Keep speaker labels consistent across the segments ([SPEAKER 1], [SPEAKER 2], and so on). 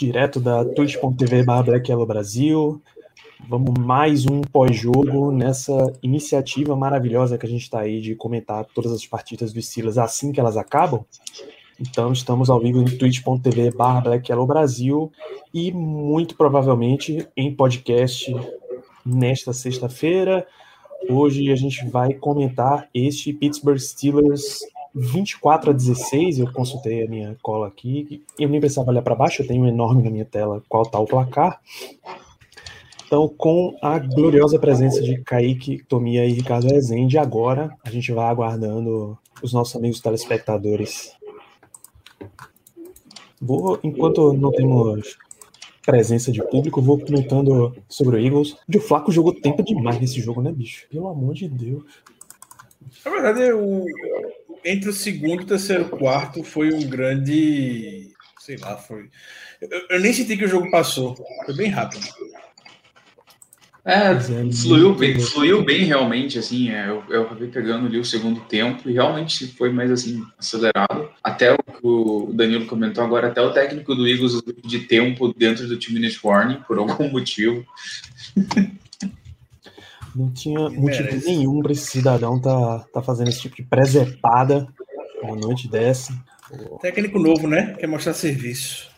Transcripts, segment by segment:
[SPEAKER 1] direto da twitch.tv Brasil. Vamos mais um pós-jogo nessa iniciativa maravilhosa que a gente está aí de comentar todas as partidas do Steelers assim que elas acabam. Então estamos ao vivo em twitch.tv Brasil e muito provavelmente em podcast nesta sexta-feira. Hoje a gente vai comentar este Pittsburgh Steelers 24 a 16, eu consultei a minha cola aqui, eu nem precisava olhar para baixo, eu tenho um enorme na minha tela qual está o placar. Então, com a gloriosa presença de Kaique, Tomia e Ricardo Rezende, agora a gente vai aguardando os nossos amigos telespectadores. Vou, enquanto não temos presença de público, vou comentando sobre o Eagles. O Flaco jogou tempo demais nesse jogo, né, bicho? Pelo amor de Deus.
[SPEAKER 2] Na verdade, o, entre o segundo e o terceiro quarto foi um grande. Sei lá, foi. Eu, eu nem senti que o jogo passou. Foi bem rápido.
[SPEAKER 3] É,
[SPEAKER 1] é,
[SPEAKER 3] fluiu bem, fluiu bem realmente, assim, é, eu, eu acabei pegando ali o segundo tempo e realmente foi mais, assim, acelerado. Até o que o Danilo comentou agora, até o técnico do Eagles usou de tempo dentro do time minute warning, por algum motivo.
[SPEAKER 1] Não tinha motivo
[SPEAKER 2] merece.
[SPEAKER 1] nenhum para esse cidadão tá, tá fazendo esse tipo de presepada uma noite dessa.
[SPEAKER 2] Técnico novo, né? Quer mostrar serviço.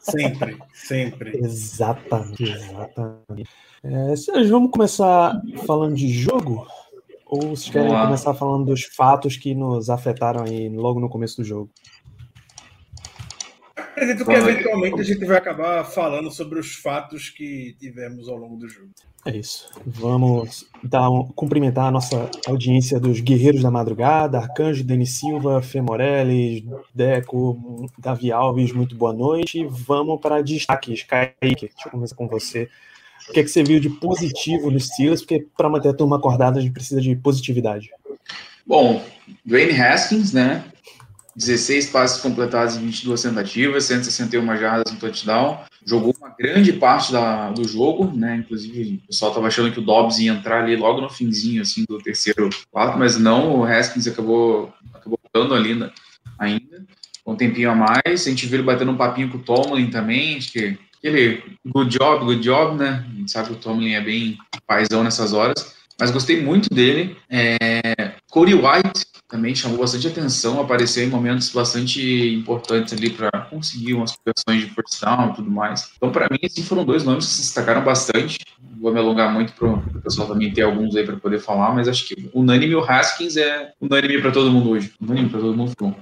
[SPEAKER 2] Sempre, sempre.
[SPEAKER 1] Exatamente, exatamente. É, Sérgio, vamos começar falando de jogo? Ou vocês querem
[SPEAKER 3] Vamos lá.
[SPEAKER 1] começar falando dos fatos que nos afetaram aí logo no começo do jogo?
[SPEAKER 2] Acredito que eventualmente a gente vai acabar falando sobre os fatos que tivemos ao longo do jogo.
[SPEAKER 1] É isso. Vamos dar um- cumprimentar a nossa audiência dos Guerreiros da Madrugada, Arcanjo, Denis Silva, Femorelli, Deco, Davi Alves, muito boa noite. Vamos para destaques. Kaique, deixa eu começar com você. O que, é que você viu de positivo nos Steelers? Porque para manter a turma acordada a gente precisa de positividade.
[SPEAKER 3] Bom, Dwayne Haskins, né, 16 passes completados em 22 tentativas, 161 jardas no touchdown, jogou uma grande parte da, do jogo, né? Inclusive, o pessoal estava achando que o Dobbs ia entrar ali logo no finzinho, assim, do terceiro quarto, mas não, o Haskins acabou, acabou dando ali né, ainda, um tempinho a mais. A gente viu ele batendo um papinho com o Tomlin também, acho que aquele good job, good job, né? A gente sabe que o Tomlin é bem paizão nessas horas, mas gostei muito dele. É, Cody White também chamou bastante atenção, apareceu em momentos bastante importantes ali para conseguir umas conversões de first down e tudo mais. Então, para mim, assim, foram dois nomes que se destacaram bastante. Não vou me alongar muito para o pessoal também ter alguns aí para poder falar, mas acho que unânime o Haskins é unânime para todo mundo hoje. Unânime para todo mundo. ficou.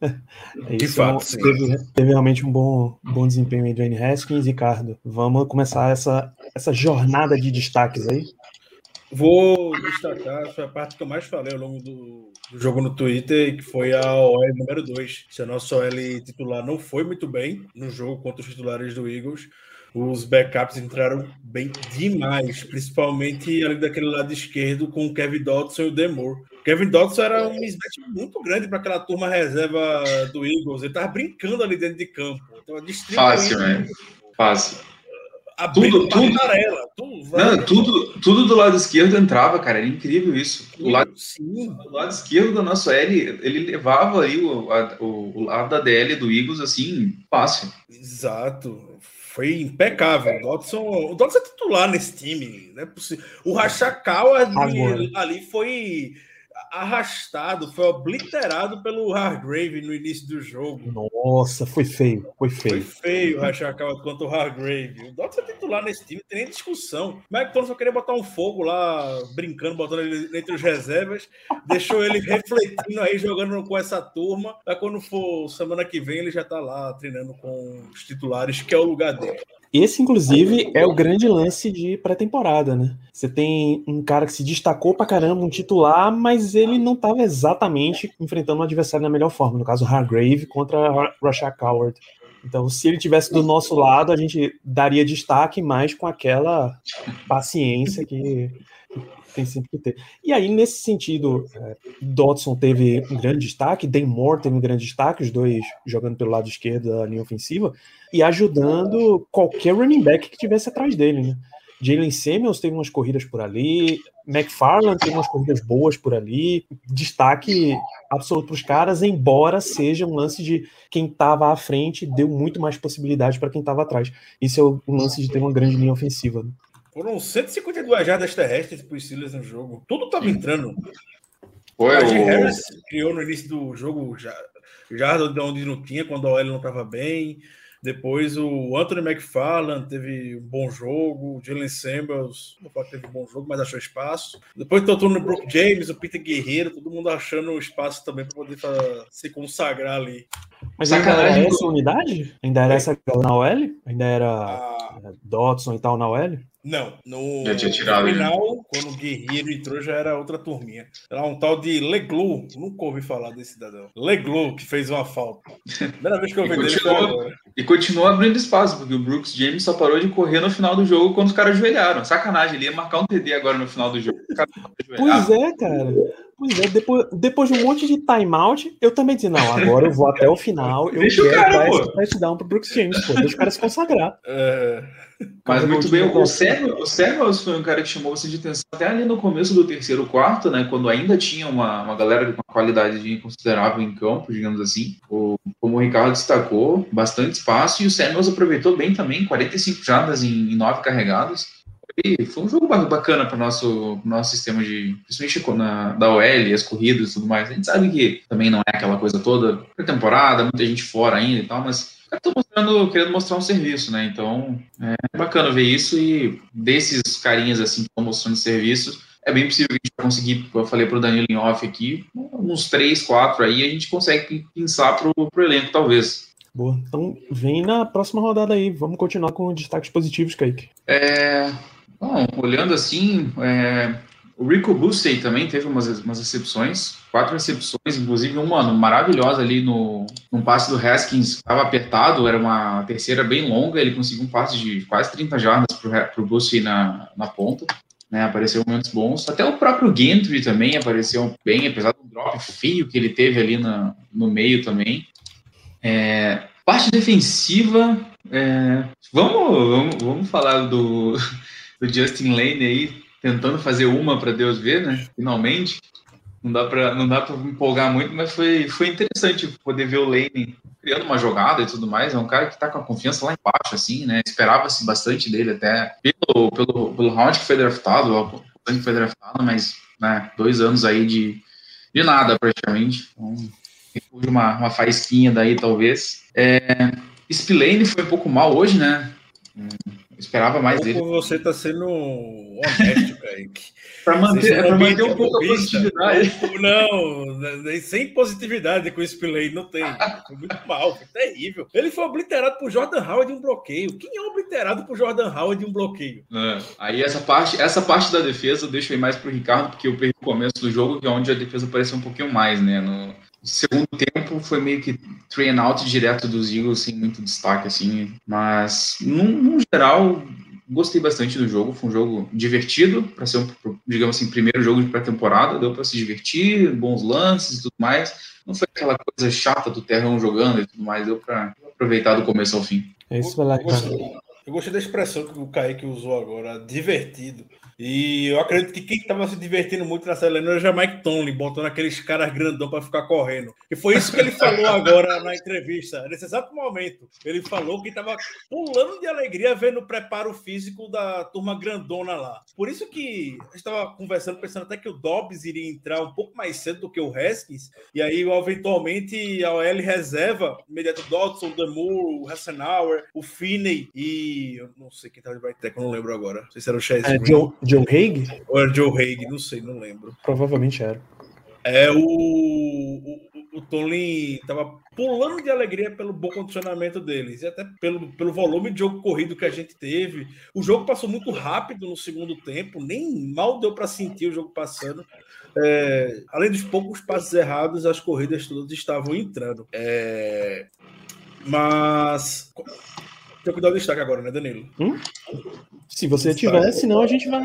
[SPEAKER 1] É
[SPEAKER 2] De
[SPEAKER 1] isso,
[SPEAKER 2] fato,
[SPEAKER 1] não-
[SPEAKER 2] sim.
[SPEAKER 1] teve, teve realmente um bom, bom desempenho aí do Dwayne Haskins, Ricardo. Vamos começar essa, essa jornada de destaques aí.
[SPEAKER 2] Vou destacar, foi a parte que eu mais falei ao longo do, do jogo no Twitter, que foi a OL número 2. Se a nossa OL titular não foi muito bem no jogo contra os titulares do Eagles, os backups entraram bem demais, principalmente ali daquele lado esquerdo com o Kevin Dodson e o Demore. Kevin Dodson era um mismatch muito grande para aquela turma reserva do Eagles. Ele tava brincando ali dentro de campo. Então, distribuindo,
[SPEAKER 3] Fácil, né? Fácil. Tudo- tudo-
[SPEAKER 2] tudo,
[SPEAKER 3] Não, tudo, tudo do lado esquerdo entrava, cara. Era incrível isso. O lado
[SPEAKER 2] Sim,
[SPEAKER 3] O lado esquerdo da nossa L, ele levava aí o, a- o, o lado da DL do Eagles assim, fácil.
[SPEAKER 2] Exato. Foi impecável. O Dodson, o Dodson é titular nesse time. Não é possível. O Rachakawa ali, ali foi arrastado, foi obliterado pelo Hargrave no início do jogo.
[SPEAKER 1] Nossa, foi feio, foi
[SPEAKER 2] Foi
[SPEAKER 1] feio.
[SPEAKER 2] feio o Rachakawa contra o Hargrave. O Dodson é titular nesse time, não tem nem discussão. O Mike Thompson queria botar um fogo lá, brincando, botando ele entre os reservas. Deixou ele refletindo aí, jogando com essa turma. Aí quando for semana que vem, ele já tá lá treinando com os titulares, que é o lugar dele.
[SPEAKER 1] Esse, inclusive, é o grande lance de pré-temporada, né? Você tem um cara que se destacou pra caramba, um titular, mas ele não estava exatamente enfrentando um adversário na melhor forma. No caso, Hargrave contra Rashad Coward. Então, se ele tivesse do nosso lado, a gente daria destaque mais com aquela paciência que tem sempre que ter. E aí, nesse sentido, é, Dodson teve um grande destaque, Dan Moore teve um grande destaque, os dois jogando pelo lado esquerdo da linha ofensiva, e ajudando qualquer running back que tivesse atrás dele, né? Jalen Samuels teve umas corridas por ali, McFarland teve umas corridas boas por ali, destaque absoluto para os caras, embora seja um lance de quem estava à frente deu muito mais possibilidade para quem estava atrás. Isso é o lance de ter uma grande linha ofensiva. Né?
[SPEAKER 2] Foram 152 jardas terrestres para os Steelers no jogo. Tudo estava entrando.
[SPEAKER 3] Foi
[SPEAKER 2] o. Harris criou no início do jogo já, jardas onde não tinha, quando a OL não estava bem. Depois o Anthony McFarland teve um bom jogo, o Jalen Samuels não teve um bom jogo, mas achou espaço. Depois tentou no Brook James, o Peter Guerreiro, todo mundo achando espaço também para poder fa- se consagrar ali.
[SPEAKER 1] Mas ainda era essa unidade? Ainda era essa galera na OL? Ainda era
[SPEAKER 2] Ah,
[SPEAKER 1] Dodson e tal na OL?
[SPEAKER 2] Não, no,
[SPEAKER 3] Já tinha tirado,
[SPEAKER 2] no
[SPEAKER 3] né?
[SPEAKER 2] final, quando o Guerreiro entrou, já era outra turminha. Era um tal de Leglu, nunca ouvi falar desse cidadão. Leglu, que fez uma falta. Primeira vez que eu
[SPEAKER 3] E
[SPEAKER 2] vi dele foi
[SPEAKER 3] continuou.
[SPEAKER 2] agora.
[SPEAKER 3] E continua abrindo espaço, porque o Brooks James só parou de correr no final do jogo quando os caras ajoelharam. Sacanagem, ele ia marcar um TD agora no final do jogo.
[SPEAKER 1] Pois é, cara. Pois é, depois, depois de um monte de timeout, eu também disse, não, agora eu vou até o final, eu
[SPEAKER 3] Deixa o
[SPEAKER 1] quero
[SPEAKER 3] cara,
[SPEAKER 1] dar touchdown pro Brooks James, pô, deixa o cara se consagrar.
[SPEAKER 2] É,
[SPEAKER 3] Mas muito bem, o Samuels, o Samuels foi um cara que chamou você de atenção até ali no começo do terceiro quarto, né? Quando ainda tinha uma, uma galera com uma qualidade considerável em campo, digamos assim. O, como o Ricardo destacou, bastante espaço e o Samuels aproveitou bem também, 45 jardas em, em 9 carregados. E foi um jogo ba- bacana para o nosso, nosso sistema de. Principalmente na, da OL, as corridas e tudo mais. A gente sabe que também não é aquela coisa toda pré-temporada, muita gente fora ainda e tal, mas tô mostrando, querendo mostrar um serviço, né? Então é bacana ver isso e desses carinhas assim que estão mostrando serviço, é bem possível que a gente vai conseguir, como eu falei pro Danilo em off aqui, uns três, quatro aí, a gente consegue pensar pro, pro elenco, talvez.
[SPEAKER 1] Boa. Então vem na próxima rodada aí. Vamos continuar com destaques positivos, Kaique.
[SPEAKER 3] É, bom, olhando assim, é, o Rico Bussey também teve umas, umas recepções, quatro recepções, inclusive uma maravilhosa ali no, no passe do Haskins, estava apertado, era uma terceira bem longa, ele conseguiu um passe de quase 30 jardas para o Bussey na, na ponta. Né, apareceu momentos bons. Até o próprio Gentry também apareceu bem, apesar do drop feio que ele teve ali na, no meio também. É, parte defensiva, é, vamos, vamos, vamos falar do, do Justin Lane aí, tentando fazer uma para Deus ver, né? Finalmente. Não dá para não dá para empolgar muito, mas foi, foi interessante poder ver o Lane criando uma jogada e tudo mais. É um cara que tá com a confiança lá embaixo, assim, né? Esperava-se bastante dele até pelo, pelo, pelo round que foi draftado, o que foi draftado, mas né, dois anos aí de, de nada praticamente. Então, uma, uma faísquinha daí, talvez. É, Spillane foi um pouco mal hoje, né? Esperava mais dele.
[SPEAKER 2] Como você tá sendo honesto, Kaique.
[SPEAKER 3] Para manter, é manter um pouco a positividade.
[SPEAKER 2] Não, nem- sem positividade com esse play, não tem. Foi muito mal, foi terrível. Ele foi obliterado por Jordan Howard de um bloqueio. Quem é obliterado por Jordan Howard de um bloqueio?
[SPEAKER 3] É, aí essa parte, essa parte da defesa eu deixo aí mais pro Ricardo, porque eu perdi o começo do jogo, que é onde a defesa apareceu um pouquinho mais, né? No segundo tempo foi meio que three and out direto dos Eagles, sem muito destaque, assim. Mas, no, no geral, gostei bastante do jogo. Foi um jogo divertido, para ser, um, digamos assim, primeiro jogo de pré-temporada. Deu para se divertir, bons lances e tudo mais. Não foi aquela coisa chata do terrão jogando e tudo mais. Deu para aproveitar do começo ao fim.
[SPEAKER 1] É isso, vai lá,
[SPEAKER 2] Eu gostei, eu gostei da expressão que o Kaique usou agora, divertido. E eu acredito que quem estava se divertindo muito nessa Helena era Jamaic Tomlin, botando aqueles caras grandão para ficar correndo. E foi isso que ele falou agora na entrevista, nesse exato momento. Ele falou que estava pulando de alegria vendo o preparo físico da turma grandona lá. Por isso que a gente estava conversando, pensando até que o Dobbs iria entrar um pouco mais cedo do que o Haskins, e aí eventualmente a OL reserva, imediato Dodson, Demur, o Hassenauer, o Finney e eu não sei quem estava de right tackle, eu não lembro agora. Não sei se era o Chase
[SPEAKER 1] É, Joe, Joe Haig?
[SPEAKER 2] ou era Joe Haig, não sei, não lembro.
[SPEAKER 1] Provavelmente era.
[SPEAKER 2] É o, o, o Tolin tava pulando de alegria pelo bom condicionamento deles e até pelo, pelo volume de jogo corrido que a gente teve. O jogo passou muito rápido no segundo tempo, nem mal deu para sentir o jogo passando. É, além dos poucos passos errados, as corridas todas estavam entrando. É, Mas. Tem que dar o destaque agora, né, Danilo?
[SPEAKER 1] Se você
[SPEAKER 2] Destaque.
[SPEAKER 1] tiver, senão a gente vai,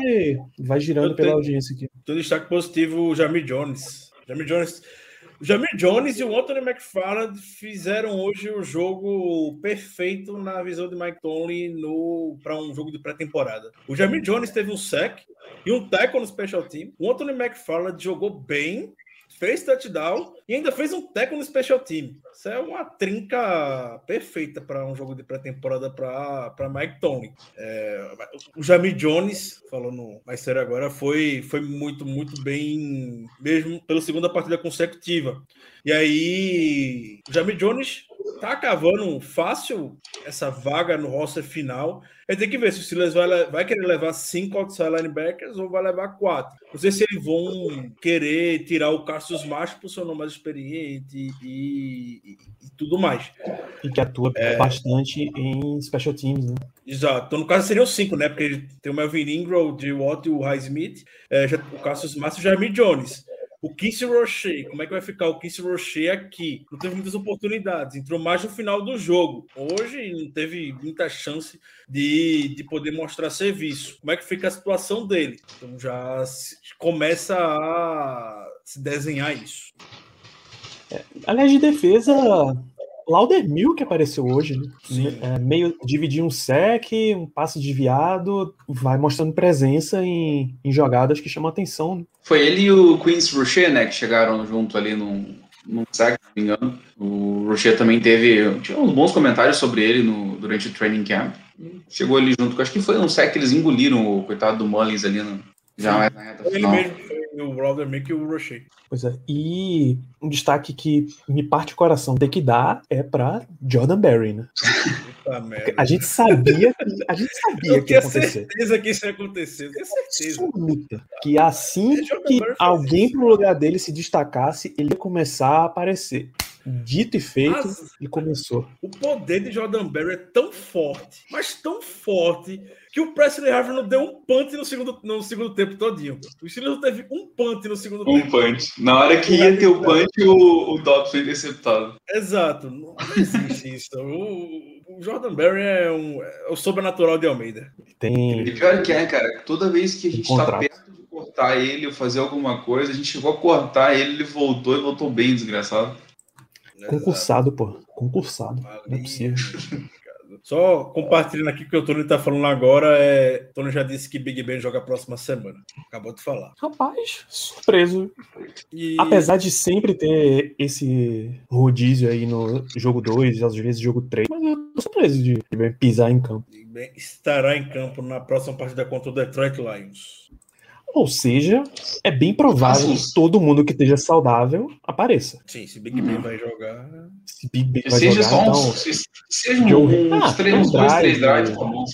[SPEAKER 1] vai girando
[SPEAKER 2] Eu
[SPEAKER 1] pela
[SPEAKER 2] tenho-
[SPEAKER 1] audiência aqui.
[SPEAKER 2] Tem um destaque positivo o Jamie Jones. Jamie Jones. O Jamie Jones e o Anthony McFarland fizeram hoje o jogo perfeito na visão de Mike Tomlin no para um jogo de pré-temporada. O Jamie Jones teve um sec e um tackle no special team. O Anthony McFarland jogou bem, fez touchdown e ainda fez um tackle no special team. Isso é uma trinca perfeita para um jogo de pré-temporada para Mike Tomlin. É, o Jamie Jones, falando mais sério agora, foi, foi muito, muito bem, mesmo pela segunda partida consecutiva. E aí, o Jamie Jones tá cavando fácil essa vaga no roster final. Vai ter que ver se o Steelers vai, vai querer levar cinco outside linebackers ou vai levar quatro. Não sei se eles vão querer tirar o Cassius Macho por ser um nome mais experiente e, e- e tudo mais.
[SPEAKER 1] E que atua bastante em special teams, né?
[SPEAKER 2] Exato. Então, no caso, seriam cinco, né? Porque tem o Melvin Ingram, o J. Watt e o Highsmith, é, já, o Cassius Masso e o Jeremy Jones. O Kiss Rocher, como é que vai ficar o Kiss Rocher aqui? Não teve muitas oportunidades, entrou mais no final do jogo. Hoje não teve muita chance de, de poder mostrar serviço. Como é que fica a situação dele? Então já se- começa a se desenhar isso.
[SPEAKER 1] Aliás, de defesa, Laudermill que apareceu hoje, né?
[SPEAKER 2] Sim.
[SPEAKER 1] É, meio dividir um sec, um passe desviado, vai mostrando presença em, em jogadas que chamam atenção. Né?
[SPEAKER 3] Foi ele e o Queens Rocher, né, que chegaram junto ali num, num sack, se não me engano. O Rocher também teve. Tinha uns bons comentários sobre ele no, durante o training camp. Chegou ali junto. Acho que foi um sack que eles engoliram o coitado do Mullins ali no, já mais na reta
[SPEAKER 2] Foi ele
[SPEAKER 3] final.
[SPEAKER 2] mesmo, foi o Robert Mick e o Rocher.
[SPEAKER 1] Pois é. E um destaque que me parte o coração ter que dar é para Jordan Berry, né?
[SPEAKER 2] Puta merda.
[SPEAKER 1] A gente sabia, que- a gente sabia
[SPEAKER 2] Eu
[SPEAKER 1] que ia acontecer.
[SPEAKER 2] certeza que isso ia acontecer. Eu tinha certeza.
[SPEAKER 1] Absoluta. Que assim que alguém pro lugar dele se destacasse, ele ia começar a aparecer. Dito e feito,
[SPEAKER 2] Mas
[SPEAKER 1] ele começou.
[SPEAKER 2] o poder de Jordan Berry é tão forte, mas tão forte, que o Presley Harvey não deu um punt no segundo, no segundo tempo todinho. O Steelers não teve um punt no segundo
[SPEAKER 3] Um
[SPEAKER 2] tempo.
[SPEAKER 3] punch. Na hora que ia ter o punch, o, o Dobbs foi interceptado.
[SPEAKER 2] Exato. Não existe isso. O, o Jordan Berry é, um, é o sobrenatural de Almeida.
[SPEAKER 1] Tem.
[SPEAKER 3] E pior que é, cara, toda vez que a gente tá
[SPEAKER 1] contrato.
[SPEAKER 3] perto de cortar ele ou fazer alguma coisa, a gente chegou a cortar ele, ele voltou e voltou bem, desgraçado.
[SPEAKER 1] Concursado, pô. Concursado. Não é possível.
[SPEAKER 2] Só compartilhando aqui o que o Tony tá falando agora. É... O Tony já disse que Big Ben joga a próxima semana. Acabou de falar.
[SPEAKER 1] Rapaz, surpreso.
[SPEAKER 2] E...
[SPEAKER 1] Apesar de sempre ter esse rodízio aí no jogo 2, às vezes jogo 3, mas eu tô surpreso de de pisar em campo.
[SPEAKER 2] Big Ben estará em campo na próxima partida contra o Detroit Lions.
[SPEAKER 1] Ou seja, é bem provável que todo mundo que esteja saudável apareça.
[SPEAKER 2] Sim, se Big Ben vai jogar.
[SPEAKER 1] Se Big Ben vai
[SPEAKER 3] seja
[SPEAKER 1] jogar,
[SPEAKER 3] só
[SPEAKER 1] então,
[SPEAKER 3] se- Seja um, uns,
[SPEAKER 1] Ah,
[SPEAKER 3] três, uns dois,
[SPEAKER 1] drive,
[SPEAKER 3] três drives, tá bom,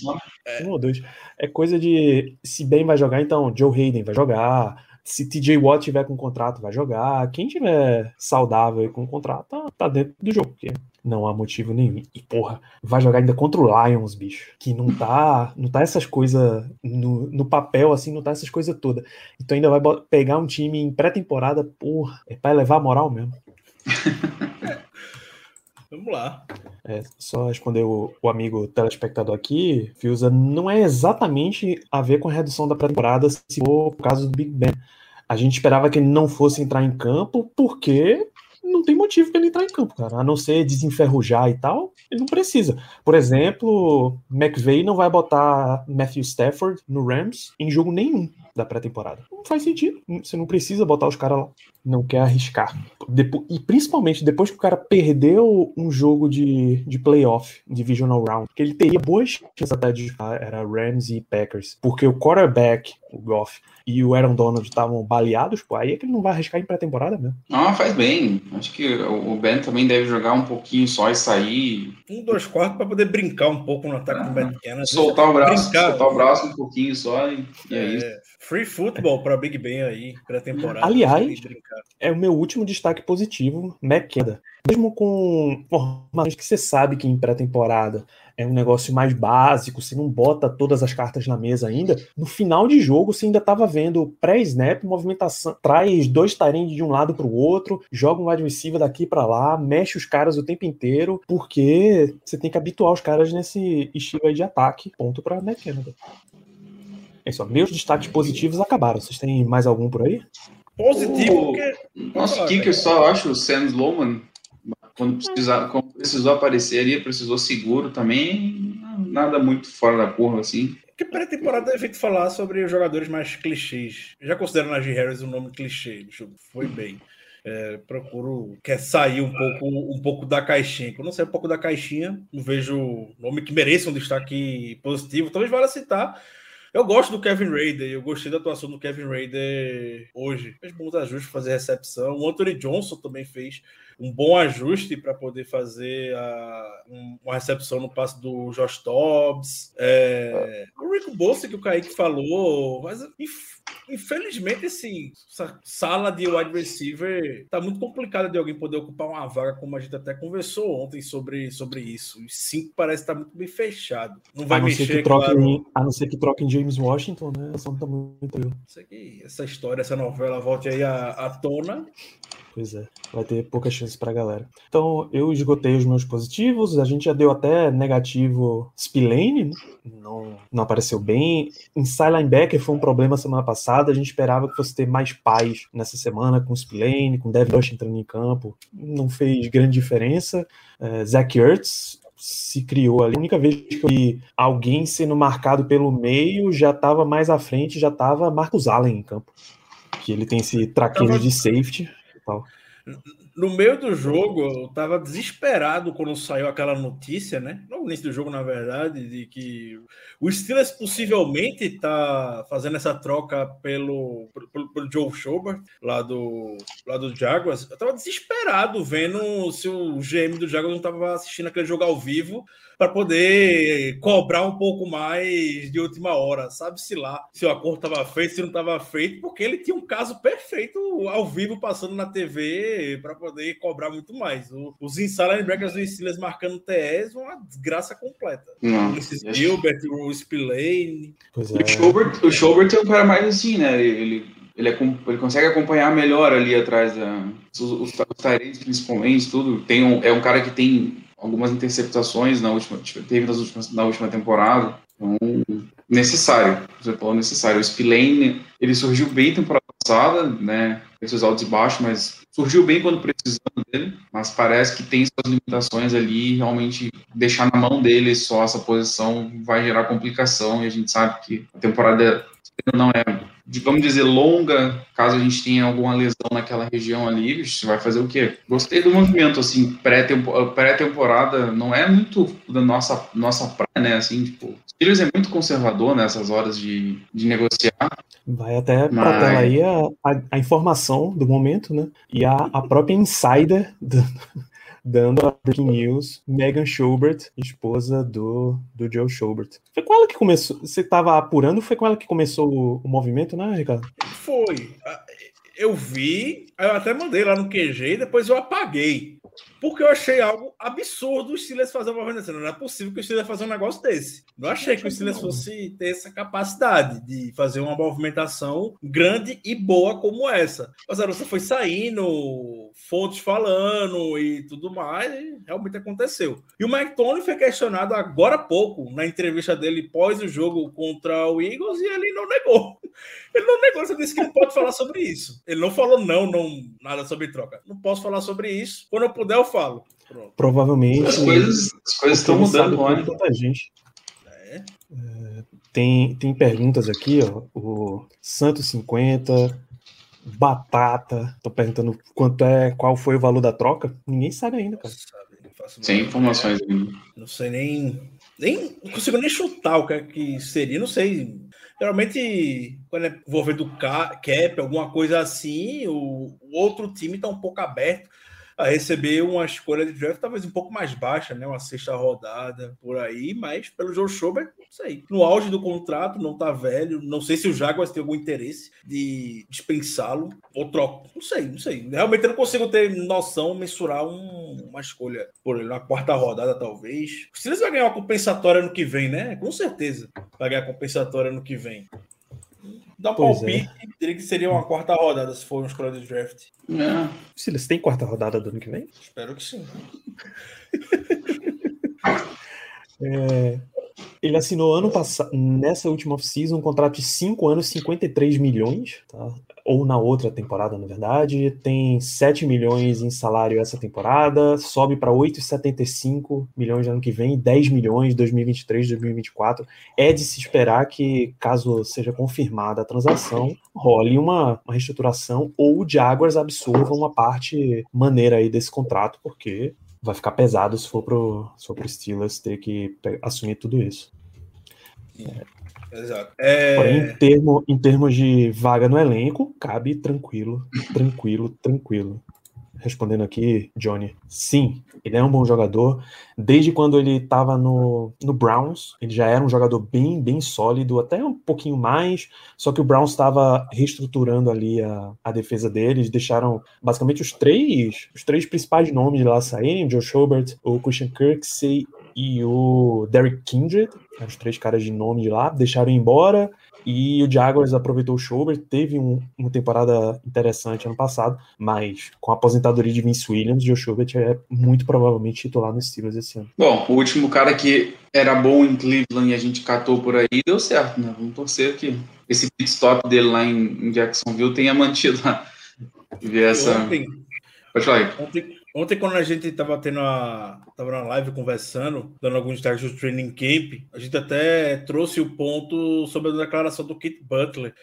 [SPEAKER 1] um ou dois. É coisa de se Ben vai jogar, então Joe Hayden vai jogar. Se TJ Watt tiver com contrato, vai jogar. Quem tiver saudável e com contrato, tá, tá dentro do jogo. Porque não há motivo nenhum. E, porra, vai jogar ainda contra o Lions, bicho. Que não tá, não tá essas coisas no, no papel, assim, não tá essas coisas todas. Então ainda vai pegar um time em pré-temporada, porra, é pra elevar a moral mesmo.
[SPEAKER 2] Vamos lá.
[SPEAKER 1] É, só responder o, o amigo telespectador aqui, Fiuza, não é exatamente a ver com a redução da pré-temporada se for por causa do Big Ben. A gente esperava que ele não fosse entrar em campo porque não tem motivo para ele entrar em campo, cara. A não ser desenferrujar e tal, ele não precisa. Por exemplo, McVay não vai botar Matthew Stafford no Rams em jogo nenhum da pré-temporada. Não faz sentido. Você não precisa botar os caras lá. Não quer arriscar. Depo- e principalmente depois que o cara perdeu um jogo de, de playoff, divisional round, que ele teria boas chances até de jogar, era Rams e Packers. Porque o quarterback, o Goff, e o Aaron Donald estavam baleados, pô, aí é que ele não vai arriscar em pré-temporada mesmo.
[SPEAKER 3] Ah, faz bem. Acho que o Ben também deve jogar um pouquinho só e sair.
[SPEAKER 2] Um, dois, quatro para poder brincar um pouco no ataque do Matt Canada.
[SPEAKER 3] Soltar o braço,
[SPEAKER 2] Brincar.
[SPEAKER 3] soltar o braço um pouquinho só e, e é isso.
[SPEAKER 2] Free football para Big Ben aí, pré-temporada.
[SPEAKER 1] Aliás,
[SPEAKER 2] sem brincar.
[SPEAKER 1] É o meu último destaque positivo, McKenna. Mesmo com formações que você sabe que em pré-temporada é um negócio mais básico, você não bota todas as cartas na mesa ainda, no final de jogo você ainda estava vendo pré-snap, movimentação, traz dois tarentes de um lado para o outro, joga um wide receiver daqui para lá, mexe os caras o tempo inteiro, porque você tem que habituar os caras nesse estilo aí de ataque. Ponto para McKenna. É isso, meus destaques positivos acabaram. Vocês têm mais algum por aí?
[SPEAKER 2] Positivo,
[SPEAKER 3] O-
[SPEAKER 2] porque.
[SPEAKER 3] Nosso
[SPEAKER 2] Olha,
[SPEAKER 3] kicker só acho o Sam Sloman, quando, precisar, quando precisou aparecer ali, precisou seguro também, nada muito fora da curva assim.
[SPEAKER 2] Que pré-temporada é feito falar sobre os jogadores mais clichês. Eu já considero Najee Harris um nome clichê, bicho. Foi bem. É, procuro quer sair um pouco, um pouco da caixinha. Quando eu sair um pouco da caixinha, não vejo nome que mereça um destaque positivo. Talvez valha citar. Eu gosto do Kevin Raider, eu gostei da atuação do Kevin Raider hoje. Fez bons ajustes fazer recepção. O Anthony Johnson também fez um bom ajuste para poder fazer a- um- uma recepção no passe do Josh Dobbs. É, o Rico Bolsa que o Kaique falou, mas inf- infelizmente esse, essa sala de wide receiver tá muito complicada de alguém poder ocupar uma vaga, como a gente até conversou ontem sobre, sobre isso. Os cinco parece estar muito bem fechado. Não vai
[SPEAKER 1] a, não ser
[SPEAKER 2] mexer,
[SPEAKER 1] que troquem,
[SPEAKER 2] claro.
[SPEAKER 1] a não ser que troquem James Washington, né? Essa não tá muito
[SPEAKER 2] aqui, essa história, essa novela volte aí à, à tona.
[SPEAKER 1] Pois é, vai ter pouca chance pra galera. Então, eu esgotei os meus positivos, a gente já deu até negativo Spillane, né? não, não apareceu bem. Inside linebacker foi um problema semana passada, a gente esperava que fosse ter mais paz nessa semana com Spillane, com Devin Bush entrando em campo, não fez grande diferença. É, Zach Ertz se criou ali. A única vez que eu vi alguém sendo marcado pelo meio, já estava mais à frente, já estava Marcus Allen em campo. Que ele tem esse traquejo de safety e tal.
[SPEAKER 2] No meio do jogo, eu tava desesperado quando saiu aquela notícia, né? No início do jogo, na verdade, de que o Steelers possivelmente tá fazendo essa troca pelo, pelo, pelo Joe Schobert, lá do, lá do Jaguars. Eu tava desesperado vendo se o GM do Jaguars não tava assistindo aquele jogo ao vivo para poder cobrar um pouco mais de última hora. Sabe-se lá se o acordo estava feito, se não estava feito, porque ele tinha um caso perfeito ao vivo passando na TV para poder cobrar muito mais. O- os inside linebackers do Steelers marcando TS, uma desgraça completa.
[SPEAKER 3] Não.
[SPEAKER 2] O Gilbert, o Spillane.
[SPEAKER 3] O
[SPEAKER 1] é.
[SPEAKER 3] Schobert, o Schobert é um cara mais assim, né? Ele, ele, ele, é ele consegue acompanhar melhor ali atrás da. Os, os, os Tyrants, principalmente, tudo. Tem um, é um cara que tem algumas interceptações na última, teve nas últimas, na última temporada. Então, necessário. Você falou necessário. O Spillane, ele surgiu bem temporada passada, né? Com Esses altos e baixos, mas surgiu bem quando precisando dele. Mas parece que tem suas limitações ali. Realmente, deixar na mão dele só essa posição vai gerar complicação. E a gente sabe que a temporada não é, vamos dizer, longa, caso a gente tenha alguma lesão naquela região ali, você vai fazer o quê? Gostei do movimento, assim, pré-tempo- pré-temporada, não é muito da nossa, nossa praia, né, assim, tipo, Steelers é muito conservador nessas horas de, de negociar,
[SPEAKER 1] Vai até pra
[SPEAKER 3] Mas-
[SPEAKER 1] tela aí a, a, a informação do momento, né? E a, a própria insider do- dando a breaking news, Megan Schubert, esposa do, do Joe Schubert. Foi com ela que começou. Você tava apurando, foi com ela que começou o, o movimento, né, Ricardo?
[SPEAKER 2] Foi. Eu vi, eu até mandei lá no QG e depois eu apaguei. Porque eu achei algo absurdo o Steelers fazer uma movimentação. Não é possível que o Steelers faça um negócio desse. Não achei que o Steelers fosse ter essa capacidade de fazer uma movimentação grande e boa como essa. Mas a nossa foi saindo, fontes falando e tudo mais, e realmente aconteceu. E o Mike Tony foi questionado agora há pouco, na entrevista dele pós o jogo contra o Eagles, e ele não negou. Ele não negou, ele disse que não pode falar sobre isso. Ele não falou não, não, nada sobre troca. Não posso falar sobre isso. Quando eu puder, eu falo. Pronto.
[SPEAKER 1] Provavelmente.
[SPEAKER 3] as coisas, as coisas estão mudando, olha.
[SPEAKER 1] tanta gente.
[SPEAKER 2] É.
[SPEAKER 1] É, tem, tem perguntas aqui, ó. O Santos 50, Batata. Tô perguntando quanto é, qual foi o valor da troca. Ninguém sabe ainda, cara.
[SPEAKER 3] Sem informações ainda.
[SPEAKER 2] Não sei nem. Nem não consigo nem chutar o que, é que seria, não sei. Geralmente, quando é envolvendo ca- cap, alguma coisa assim, o, o outro time está um pouco aberto. A receber uma escolha de draft talvez um pouco mais baixa, né? Uma sexta rodada por aí, mas pelo Joe Schobert, não sei. No auge do contrato, não tá velho. Não sei se o Jaguars tem algum interesse de dispensá-lo ou troca. Não sei, não sei. Realmente eu não consigo ter noção, mensurar um- uma escolha por ele na quarta rodada, talvez. O Steelers vai ganhar uma compensatória no que vem, né? Com certeza vai ganhar compensatória no que vem. Dá um
[SPEAKER 1] Pois
[SPEAKER 2] palpite, diria que seria uma quarta rodada se for uma escolha de draft.
[SPEAKER 3] É.
[SPEAKER 1] Se eles têm quarta rodada do ano que vem?
[SPEAKER 2] Espero que sim.
[SPEAKER 1] É, ele assinou ano passado, nessa última off-season, um contrato de 5 anos, 53 milhões, tá? ou na outra temporada, na verdade. Tem 7 milhões em salário essa temporada, sobe para 8,75 milhões no ano que vem, 10 milhões em 2023, 2024. É de se esperar que, caso seja confirmada a transação, role uma, uma reestruturação ou o Jaguars absorva uma parte maneira aí desse contrato, porque vai ficar pesado se for pro, se for pro Steelers ter que assumir tudo isso.
[SPEAKER 2] Exato. É,
[SPEAKER 1] Porém, em, termo, em termos de vaga no elenco, cabe tranquilo, tranquilo, tranquilo. Respondendo aqui, Johnny, sim, ele é um bom jogador. Desde quando ele estava no, no Browns, ele já era um jogador bem, bem sólido, até um pouquinho mais. Só que o Browns estava reestruturando ali a, a defesa deles, deixaram basicamente os três, os três principais nomes de lá saírem: Joe Schobert, o Christian Kirksey e o Derek Kindred, eram os três caras de nome de lá, deixaram embora. E o Jaguars aproveitou o Schobert, teve um- uma temporada interessante ano passado, mas com a aposentadoria de Vince Williams, o Joe Schobert é muito provavelmente titular no Steelers esse ano.
[SPEAKER 3] Bom, o último cara que era bom em Cleveland e a gente catou por aí deu certo, né? Vamos torcer que esse pit stop dele lá em, em Jacksonville tenha mantido a, ver essa.
[SPEAKER 2] Ontem,
[SPEAKER 3] Pode falar aí.
[SPEAKER 2] ontem, ontem, quando a gente tava tendo a. tava na live conversando, dando alguns destaques do training camp, a gente até trouxe o ponto sobre a declaração do Kit Butler.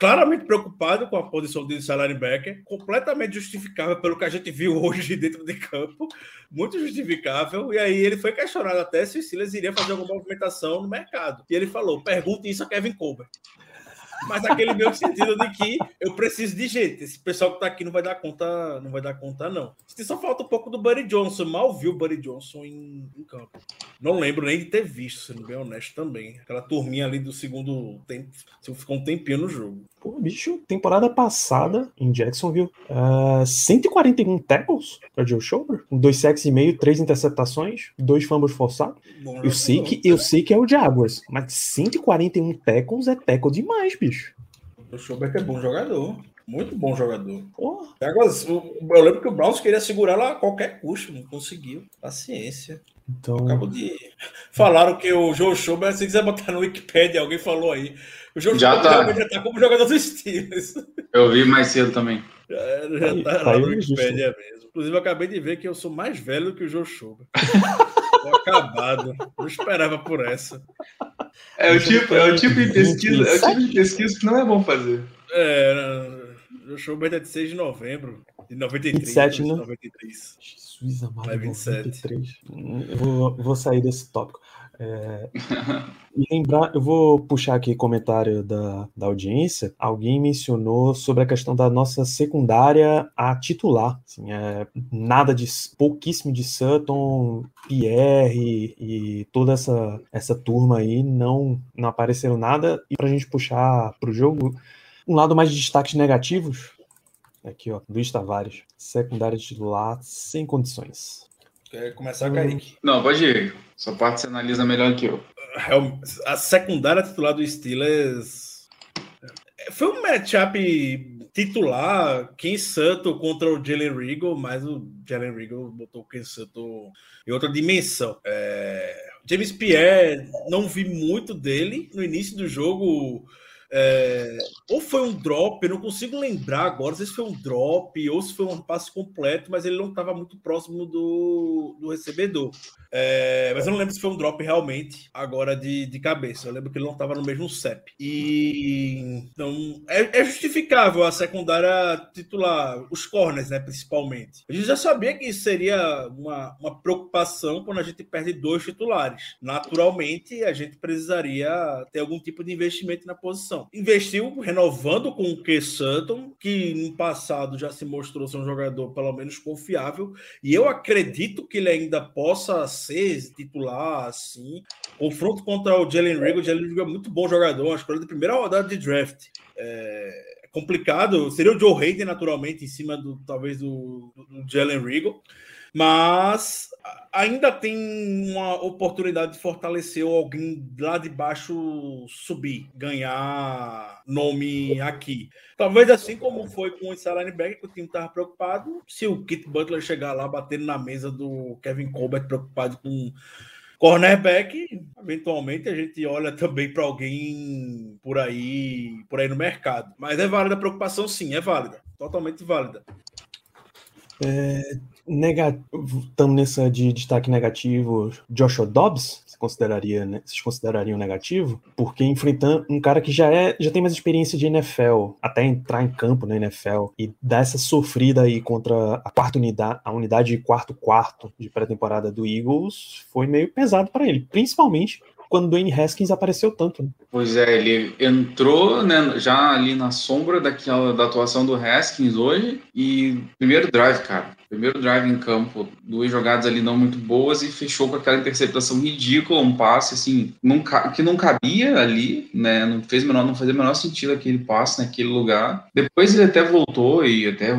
[SPEAKER 2] Claramente preocupado com a posição de linebacker, completamente justificável pelo que a gente viu hoje dentro de campo, muito justificável. E aí ele foi questionado até se o Steelers iria fazer alguma movimentação no mercado. E ele falou: pergunte isso a Kevin Colbert. Mas aquele meu sentido de que eu preciso de gente. Esse pessoal que tá aqui não vai dar conta, não vai dar conta, não. Só falta um pouco do Buddy Johnson. Mal vi o Buddy Johnson em, em campo. Não lembro nem de ter visto, sendo bem honesto também. Aquela turminha ali do segundo tempo. Ficou um tempinho no jogo.
[SPEAKER 1] Pô, bicho, temporada passada em Jacksonville, uh, 141 tackles para Joe Schobert, com dois sacks e meio, três interceptações, dois fumbles forçados.
[SPEAKER 2] Bom
[SPEAKER 1] Eu sei,
[SPEAKER 2] jogador.
[SPEAKER 1] que, eu sei que é o Jaguars, mas 141 tackles é tackle demais, bicho.
[SPEAKER 2] O Schubert é bom jogador. Muito bom jogador.
[SPEAKER 1] Porra.
[SPEAKER 2] Agora, o- eu lembro que o Browns queria segurar lá a qualquer custo, não conseguiu. Paciência.
[SPEAKER 1] Então,
[SPEAKER 2] Acabo de. Falaram que o Joe Schubert, se quiser botar no Wikipedia, alguém falou aí. O Joe
[SPEAKER 3] Já
[SPEAKER 2] Schubert
[SPEAKER 3] tá.
[SPEAKER 2] já tá como jogador dos Steelers.
[SPEAKER 3] Eu vi mais cedo também.
[SPEAKER 2] Já, já
[SPEAKER 1] Aí-
[SPEAKER 2] tá
[SPEAKER 1] tá
[SPEAKER 2] lá
[SPEAKER 1] aí
[SPEAKER 2] no
[SPEAKER 1] registro.
[SPEAKER 2] Wikipedia mesmo. Inclusive, eu acabei de ver que eu sou mais velho do que o Joe Schubert. Tô acabado. Não esperava por essa.
[SPEAKER 3] É o tipo, é o tipo de pesquisa, é o tipo de pesquisa que não é bom fazer.
[SPEAKER 2] É, o Joe Schubert é de 6 de novembro de 93.
[SPEAKER 1] 27, né?
[SPEAKER 2] 93.
[SPEAKER 1] Jesus amado,
[SPEAKER 2] Vai 27.
[SPEAKER 1] 93. Hum, Eu vou, vou sair desse tópico. É, e lembrar, eu vou puxar aqui comentário da, da audiência. Alguém mencionou sobre a questão da nossa secundária a titular. Assim, é, nada de pouquíssimo de Sutton, Pierre e toda essa, essa turma aí não, não apareceram nada. E pra gente puxar pro jogo, um lado mais de destaques negativos. Aqui, ó, Luiz Tavares, secundária titular sem condições.
[SPEAKER 2] Quer começar, Kaique?
[SPEAKER 3] Não, pode ir. Sua parte você analisa melhor que eu.
[SPEAKER 2] Real- A secundária titular do Steelers é, foi um matchup titular, Ken Sutton contra o Jalen Regal, mas o Jalen Regal botou o Ken Sutton em outra dimensão. É, James Pierre, não vi muito dele no início do jogo. É, ou foi um drop, eu não consigo lembrar agora, se foi um drop ou se foi um passe completo, mas ele não estava muito próximo do, do recebedor. É, mas eu não lembro se foi um drop realmente agora de, de cabeça. Eu lembro que ele não estava no mesmo CEP. E então é, é justificável a secundária titular, os corners, né, principalmente. A gente já sabia que isso seria uma, uma preocupação quando a gente perde dois titulares. Naturalmente, a gente precisaria ter algum tipo de investimento na posição. Investiu renovando com o K. Sutton, que no passado já se mostrou ser um jogador pelo menos confiável, e eu acredito que ele ainda possa ser titular assim. Confronto contra o Jalen Riggle, o Jalen Riggle é muito bom jogador, uma escolha de primeira rodada de draft. É complicado, seria o Joe Hayden naturalmente em cima do talvez do, do Jalen Riggle, mas ainda tem uma oportunidade de fortalecer alguém lá de baixo subir, ganhar nome aqui. Talvez assim como foi com o Sarah Linebacker, que o time estava preocupado, se o Kit Butler chegar lá batendo na mesa do Kevin Colbert preocupado com cornerback, eventualmente a gente olha também para alguém por aí, por aí no mercado. Mas é válida a preocupação, sim, é válida, totalmente válida.
[SPEAKER 1] É, Estamos nessa de destaque negativo. Joshua Dobbs, você consideraria, né? vocês considerariam negativo? Porque enfrentando um cara que já é, já tem mais experiência de NFL, até entrar em campo na NFL e dar essa sofrida aí contra a quarta unidade, a unidade de quarto quarto de pré-temporada do Eagles, foi meio pesado para ele, principalmente quando Dwayne Haskins apareceu tanto. Né?
[SPEAKER 3] Pois é, ele entrou né, já ali na sombra daquela da atuação do Haskins hoje e primeiro drive, cara. Primeiro drive em campo, duas jogadas ali não muito boas e fechou com aquela interceptação ridícula, um passe assim, que não cabia ali, né? Não fez menor, não fazia o menor sentido aquele passe naquele lugar. Depois ele até voltou e até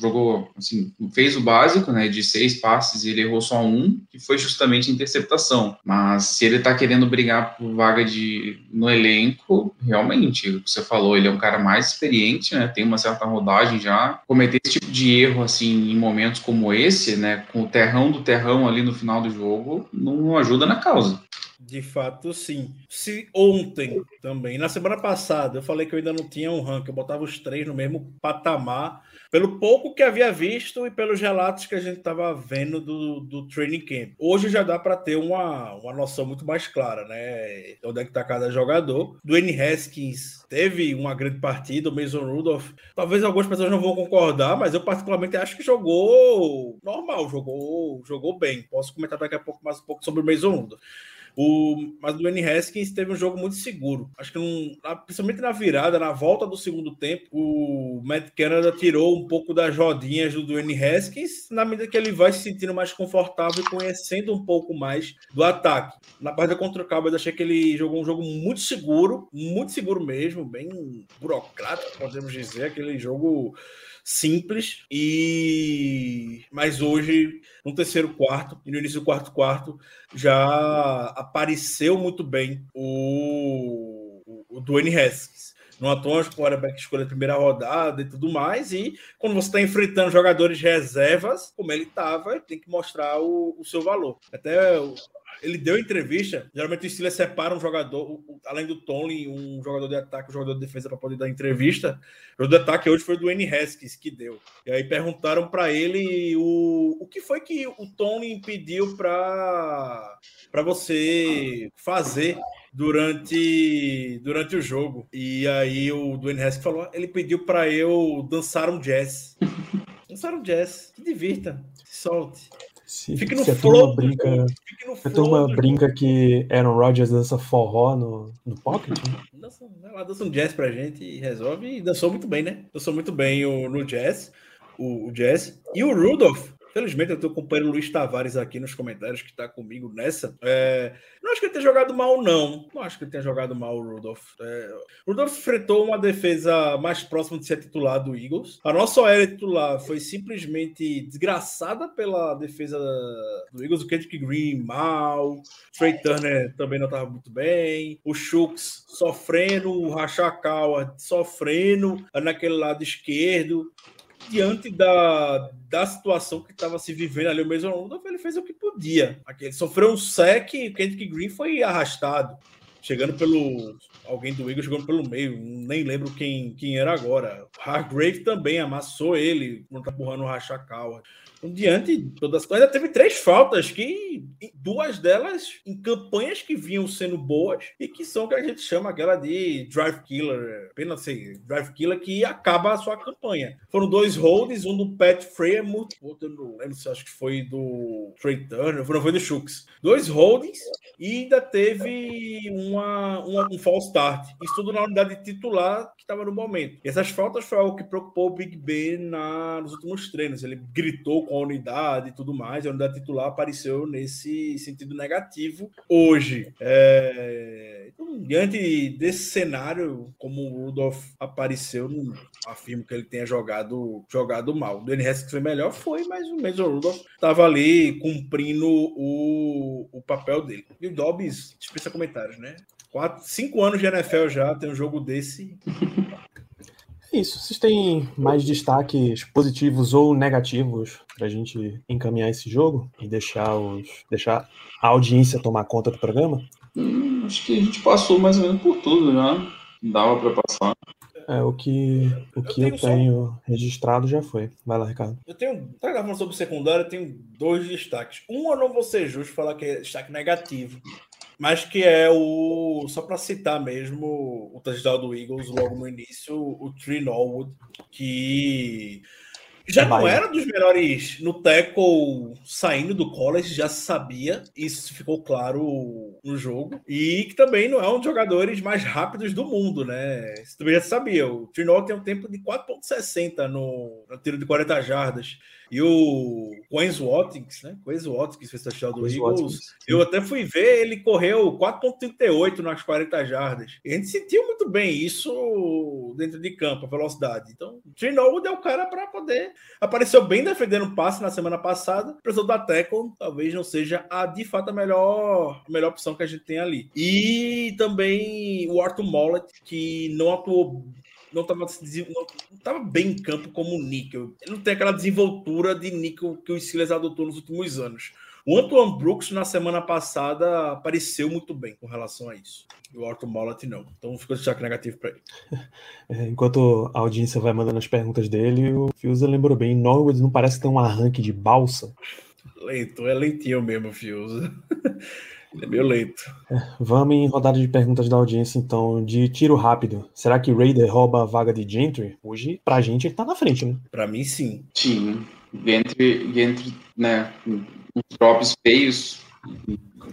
[SPEAKER 3] jogou, assim, fez o básico, né? De seis passes e ele errou só um, que foi justamente a interceptação. Mas se ele tá querendo brigar por vaga de no elenco, realmente, o que você falou, ele é um cara mais experiente, né? Tem uma certa rodagem já. Cometer esse tipo de erro assim em momentos momentos como esse, né, com o terrão do terrão ali no final do jogo, não ajuda na causa.
[SPEAKER 2] De fato, sim. Se ontem também, na semana passada, eu falei que eu ainda não tinha um ranking, eu botava os três no mesmo patamar pelo pouco que havia visto e pelos relatos que a gente estava vendo do, do training camp. Hoje já dá para ter uma, uma noção muito mais clara, né? Onde é que está cada jogador. Dwayne Haskins teve uma grande partida, o Mason Rudolph. Talvez algumas pessoas não vão concordar, mas eu particularmente acho que jogou normal, jogou, jogou bem. Posso comentar daqui a pouco mais um pouco sobre o Mason Rudolph. O, mas o Dwayne Haskins teve um jogo muito seguro. Acho que, não, principalmente na virada, na volta do segundo tempo, o Matt Canada tirou um pouco das rodinhas do Dwayne Haskins, na medida que ele vai se sentindo mais confortável e conhecendo um pouco mais do ataque. Na partida contra o Cowboys, achei que ele jogou um jogo muito seguro, muito seguro mesmo, bem burocrático, podemos dizer, aquele jogo simples e mas hoje no terceiro quarto e no início do quarto quarto já apareceu muito bem o, o Dwayne Haskins no atual quarterback escolha a primeira rodada e tudo mais e quando você está enfrentando jogadores reservas como ele estava tem que mostrar o, o seu valor até ele deu entrevista. Geralmente o Steelers separa um jogador, além do Tony, um jogador de ataque, um jogador de defesa para poder dar entrevista. O jogador de ataque hoje foi o Dwayne Haskins que deu. E aí perguntaram para ele o, o que foi que o Tony pediu para para você fazer durante durante o jogo. E aí o Dwayne Haskins falou, ele pediu para eu dançar um jazz. dançar um jazz, se divirta, se solte.
[SPEAKER 1] Se, Fique no se flow. Brinca, Fique no a turma brinca que Aaron Rodgers dança forró no, no pocket. Né?
[SPEAKER 2] Dança, ela dança um jazz pra gente e resolve. E dançou muito bem, né? Dançou muito bem o, no jazz. O, o jazz. E o Rudolph Felizmente, eu tenho o companheiro Luiz Tavares aqui nos comentários que está comigo nessa. É, não acho que ele tenha jogado mal, não. Não acho que ele tenha jogado mal o Rudolph. É, o Rudolph enfrentou uma defesa mais próxima de ser titular do Eagles. A nossa OL titular foi simplesmente desgraçada pela defesa do Eagles. O Kendrick Green mal. Trey Turner também não estava muito bem. O Shooks sofrendo. O Rachakawa sofrendo naquele lado esquerdo diante da, da situação que estava se vivendo ali o Mason Rudolph, ele fez o que podia. Ele sofreu um sec e o Kendrick Green foi arrastado, chegando pelo alguém do Eagles chegando pelo meio, nem lembro quem, quem era agora. Hargrave também amassou ele quando tá empurrando o Rachakawa. Diante de todas as coisas, teve três faltas que duas delas em campanhas que vinham sendo boas e que são o que a gente chama aquela de drive killer, apenas assim, drive killer que acaba a sua campanha. Foram dois holds, um do Pat Fremont, outro não lembro se acho que foi do Trey Turner, não foi do Shooks. Dois holdings e ainda teve uma, uma, um false start. Isso tudo na unidade titular que estava no momento. E essas faltas foi algo que preocupou o Big Ben na, nos últimos treinos. Ele gritou com a unidade e tudo mais. A unidade titular apareceu nesse sentido negativo hoje. É, então, diante desse cenário, como o Rudolph apareceu, não afirmo que ele tenha jogado, jogado mal. O Danny Haskins foi melhor, foi, mas o Mason Rudolph estava ali cumprindo o, o papel dele. E o Dobbs dispensa comentários, né? Quatro, cinco anos de NFL já, tem um jogo desse.
[SPEAKER 1] É isso. Vocês têm mais destaques positivos ou negativos para a gente encaminhar esse jogo e deixar, os, deixar a audiência tomar conta do programa?
[SPEAKER 3] Hum, acho que a gente passou mais ou menos por tudo já. Dava para passar.
[SPEAKER 1] É, o que o que eu tenho, eu tenho só... registrado já foi. Vai lá, Ricardo.
[SPEAKER 2] Eu tenho, tá falando sobre secundário, eu tenho dois destaques. Um, eu não vou ser justo falar que é destaque negativo, mas que é o, só para citar mesmo, o touchdown do Eagles logo no início, o Tree Norwood, que já não era dos melhores no tackle saindo do college, já se sabia, isso ficou claro no jogo. E que também não é um dos jogadores mais rápidos do mundo, né? Isso também já sabia. O Trinol tem um tempo de 4,60 no, no tiro de 40 jardas. E o Quenz Watkins, né? Quenz Watkins fez touchdown do Eagles. Watkins, eu até fui ver, ele correu 4.38 nas 40 jardas. E a gente sentiu muito bem isso dentro de campo, a velocidade. Então, o Trinold é o cara para poder... Apareceu bem defendendo o passe na semana passada. Precisou da tackle, talvez não seja a, de fato, a melhor, a melhor opção que a gente tem ali. E também o Arthur Mollett, que não atuou não estava não tava bem em campo como o Nickel. Ele não tem aquela desenvoltura de Nickel que o Steelers adotou nos últimos anos. O Antoine Brooks, na semana passada, apareceu muito bem com relação a isso. E o Arthur Mollett não. Então ficou destaque negativo para ele.
[SPEAKER 1] É, enquanto a audiência vai mandando as perguntas dele, o Fiuza lembrou bem. Norwood não parece ter um arranque de balsa?
[SPEAKER 2] Lento, é lentinho mesmo, Fiuza. Ele é meio lento.
[SPEAKER 1] É, vamos em rodada de perguntas da audiência, então, de tiro rápido. Será que Raider rouba a vaga de Gentry? Hoje, pra gente, ele tá na frente, né?
[SPEAKER 2] Pra mim, sim.
[SPEAKER 3] Sim. Gentry, Gentry né, uns drops feios,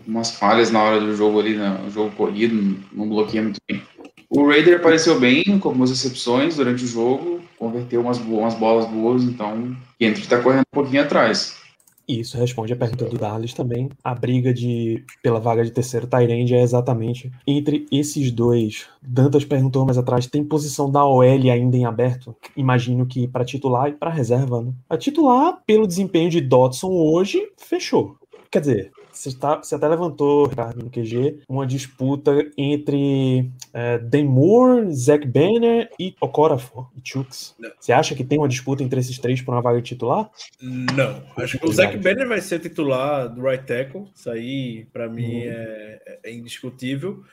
[SPEAKER 3] umas falhas na hora do jogo ali, no né, jogo corrido, não bloqueia muito bem. O Raider apareceu bem, com algumas recepções durante o jogo, converteu umas, umas bolas boas, então Gentry tá correndo um pouquinho atrás.
[SPEAKER 1] Isso responde a pergunta do Darlis também. A briga de pela vaga de terceiro Tyrande é exatamente entre esses dois. Dantas perguntou mais atrás: tem posição da OL ainda em aberto? Imagino que para titular e para reserva, né? A titular, pelo desempenho de Dodson hoje, fechou. Quer dizer, você, tá, você até levantou, Ricardo, no QG, uma disputa entre é, Dan Moore, Zach Banner e Okorafor e Chooks. Você acha que tem uma disputa entre esses três por uma vaga de titular?
[SPEAKER 2] Não. Acho que o Zach Banner vai ser titular do right tackle. Isso aí, para mim, uhum. é, é indiscutível.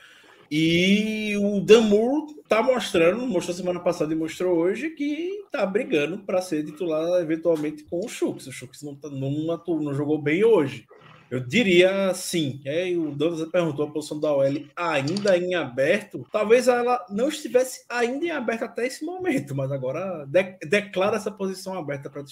[SPEAKER 2] E o Damur tá mostrando, mostrou semana passada e mostrou hoje que tá brigando para ser titular eventualmente com o Chux. O Chux não, tá, não, não jogou bem hoje. Eu diria sim. É, o Douglas perguntou a posição da OL ainda em aberto. Talvez ela não estivesse ainda em aberto até esse momento, mas agora de declara essa posição aberta para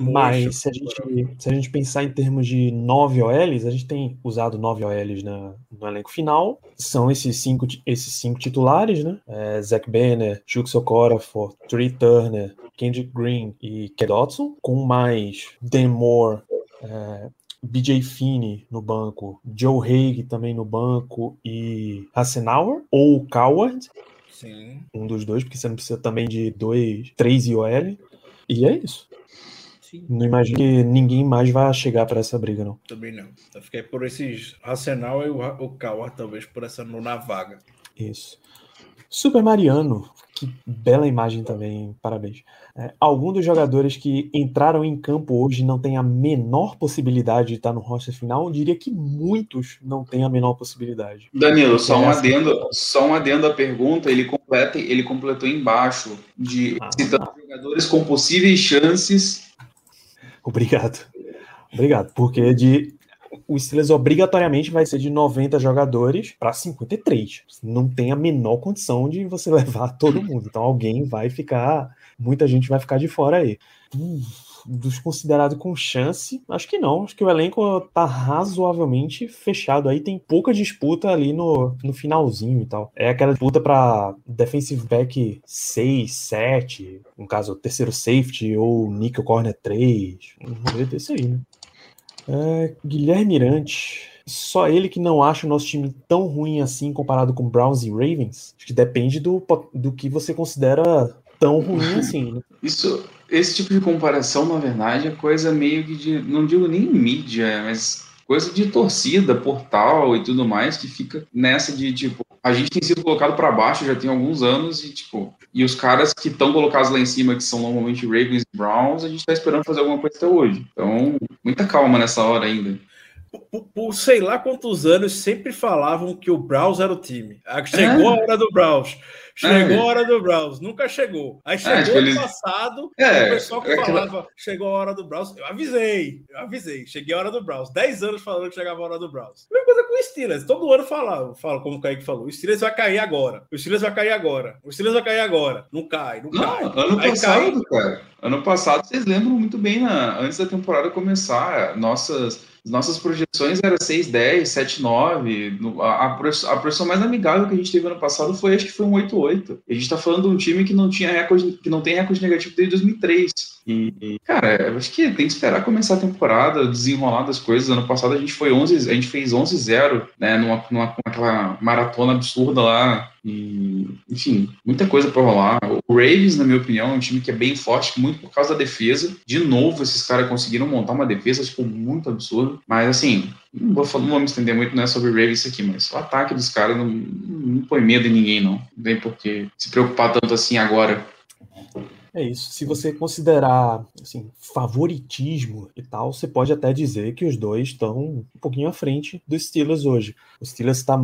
[SPEAKER 1] Mas se a, gente, se a gente pensar em termos de nove OLs, a gente tem usado nove OLs na, no elenco final. São esses cinco, esses cinco titulares, né? É, Zach Banner, Chuck Okorafor, Trey Turner, Kendrick Green e Ked Dodson, com mais Dan Moore, é, BJ Finney no banco, Joe Haig também no banco e Hassenauer ou Coward.
[SPEAKER 2] Sim.
[SPEAKER 1] Um dos dois, porque você não precisa também de dois, três IOL. E é isso. Sim. Não imagino que ninguém mais vai chegar para essa briga, não.
[SPEAKER 2] Também não. Eu fiquei por esses Hassenauer e o Coward, talvez por essa nona vaga.
[SPEAKER 1] Isso. Super Mariano, que bela imagem também, parabéns. É, algum dos jogadores que entraram em campo hoje não tem a menor possibilidade de estar no roster final? Eu diria que muitos não têm a menor possibilidade.
[SPEAKER 3] Danilo, só um adendo, só um adendo à pergunta, ele completa, ele completou embaixo de ah, citando ah. jogadores com possíveis chances
[SPEAKER 1] Obrigado. Obrigado. Porque de o Steelers obrigatoriamente vai ser de 90 jogadores para 53. Não tem a menor condição de você levar todo mundo. Então alguém vai ficar, muita gente vai ficar de fora aí. Hum, dos considerados com chance, acho que não. Acho que o elenco tá razoavelmente fechado. Aí tem pouca disputa ali no, no finalzinho e tal. É aquela disputa para defensive back 6, 7, no caso, terceiro safety ou nickel corner 3. Vamos ver desse aí, né? É, Guilherme Mirante. Só ele que não acha o nosso time tão ruim assim comparado com Browns e Ravens. Acho que depende do, do que você considera tão ruim assim. Né?
[SPEAKER 3] Isso, esse tipo de comparação, na verdade, é coisa meio que de. Não digo nem mídia, mas coisa de torcida, portal e tudo mais, que fica nessa de tipo. A gente tem sido colocado para baixo já tem alguns anos e, tipo, e os caras que estão colocados lá em cima, que são normalmente Ravens e Browns, a gente está esperando fazer alguma coisa até hoje. Então, muita calma nessa hora ainda.
[SPEAKER 2] Por, por, sei lá quantos anos sempre falavam que o Browns era o time. Chegou é. a hora do Browns. Chegou é. a hora do Browns, nunca chegou. Aí é, chegou é, tipo, ano passado, é, o pessoal que é falava, chegou a hora do Browns. Eu avisei, eu avisei, cheguei a hora do Browns. Dez anos falando que chegava a hora do Browns. Mesma coisa com o Steelers, todo ano falava, falo como o Kaique falou, o Steelers vai cair agora, o Steelers vai cair agora, o Steelers vai cair agora. Não cai, não, não cai.
[SPEAKER 3] Ano Aí passado, cai... cara, ano passado, vocês lembram muito bem, na, antes da temporada começar, nossas as nossas projeções eram 6, 10, 7, 9. A, projeção mais amigável que a gente teve ano passado foi, acho que foi um 8, 8. A gente está falando de um time que não tinha recorde, que não tem recorde negativo desde 2003. E, cara, eu acho que tem que esperar começar a temporada, desenrolar das coisas. Ano passado a gente foi 11, a gente fez 11-0, né, numa, numa, aquela maratona absurda lá. E, enfim, muita coisa para rolar. O Ravens, na minha opinião, é um time que é bem forte, muito por causa da defesa. De novo, esses caras conseguiram montar uma defesa, tipo, muito absurdo. Mas, assim, não vou, não vou me estender muito né, sobre o Ravens aqui, mas o ataque dos caras não, não põe medo em ninguém, não. Não tem por que se preocupar tanto assim agora.
[SPEAKER 1] É isso. Se você considerar assim, favoritismo e tal, você pode até dizer que os dois estão um pouquinho à frente dos Steelers hoje. O Steelers está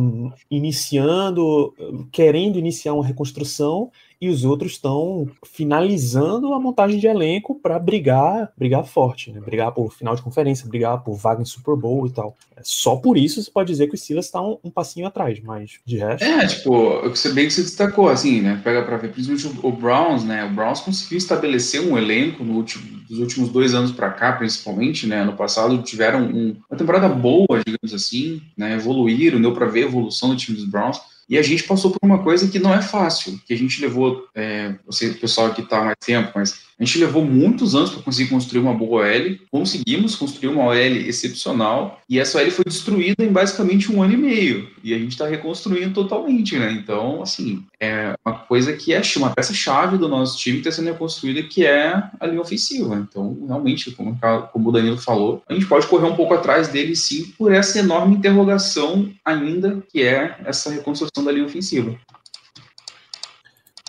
[SPEAKER 1] iniciando, querendo iniciar uma reconstrução e os outros estão finalizando a montagem de elenco para brigar, brigar forte, né? Brigar por final de conferência, brigar por vaga em Super Bowl e tal. É, só por isso você pode dizer que o Steelers está um, um, passinho atrás, mas de resto.
[SPEAKER 3] É, tipo, bem que você destacou, assim, né? Pega para ver, principalmente o, o, Browns, né? O Browns conseguiu estabelecer um elenco no último, dos últimos dois anos para cá, principalmente, né? No passado tiveram um, uma temporada boa, digamos assim, né? Evoluíram, deu para ver a evolução do time dos Browns e a gente passou por uma coisa que não é fácil, que a gente levou, é, você, o pessoal que está há mais tempo, mas a gente levou muitos anos para conseguir construir uma boa OL, conseguimos construir uma OL excepcional, e essa OL foi destruída em basicamente um ano e meio, e a gente está reconstruindo totalmente, né? Então, assim, é uma coisa que é uma peça-chave do nosso time que está sendo reconstruída, que é a linha ofensiva. Então, realmente, como, como o Danilo falou, a gente pode correr um pouco atrás dele, sim, por essa enorme interrogação ainda, que é essa reconstrução da linha ofensiva.